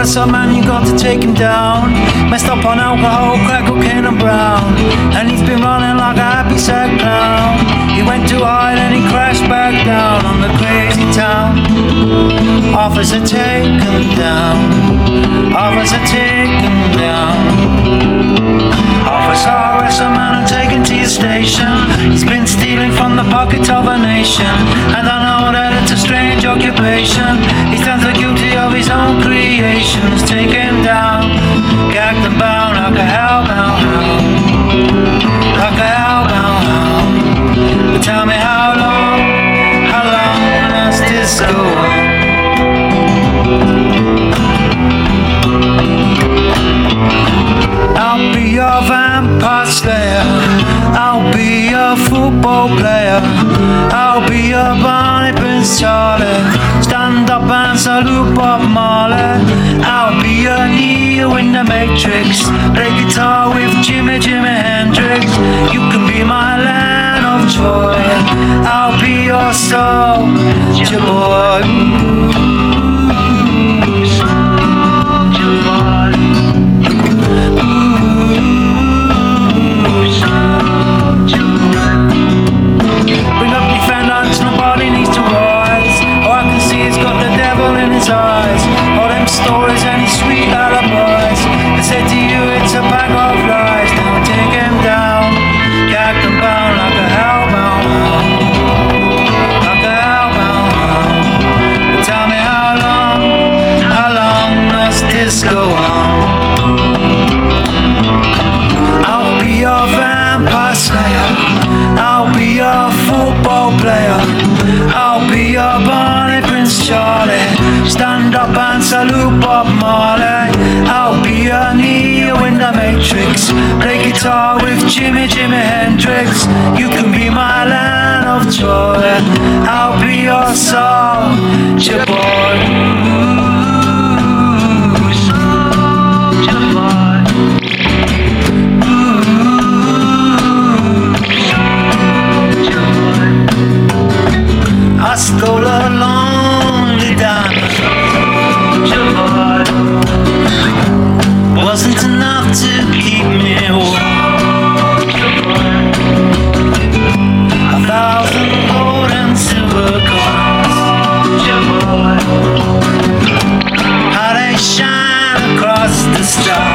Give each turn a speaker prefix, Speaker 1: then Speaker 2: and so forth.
Speaker 1: wrestle man, you got to take him down. Messed up on alcohol, crack cocaine and brown. And he's been running like a happy sad clown. He went too high and he crashed back down on the crazy town. Officer, take him down. Officer, take him down. Officer, arrest a man and take him to your station. He's been stealing from the pockets of a nation. And I know that a strange occupation. He stands guilty of his own creations. Take him down, gagged and bound like a hellbound hound. Like a hellbound hound. But tell me how long, how long does this go on? I'll be your vampire slayer. I'll be your football player. I'll be your Bonnie Charlie. Stand up and salute Bob Marley. I'll be your Neo in the Matrix. Play guitar with Jimmy Jimi Hendrix. You can be my land of joy. I'll be your soul, your boy. Go on? I'll be your vampire slayer. I'll be your football player. I'll be your Bonnie Prince Charlie. Stand up and salute Bob Marley. I'll be your Neo in the Matrix. Play guitar with Jimmy Jimi Hendrix. You can be my land of joy. I'll be your soul, your boy. scola lonely dime wasn't enough to keep me warm. A thousand gold silver. How they shine across the stars.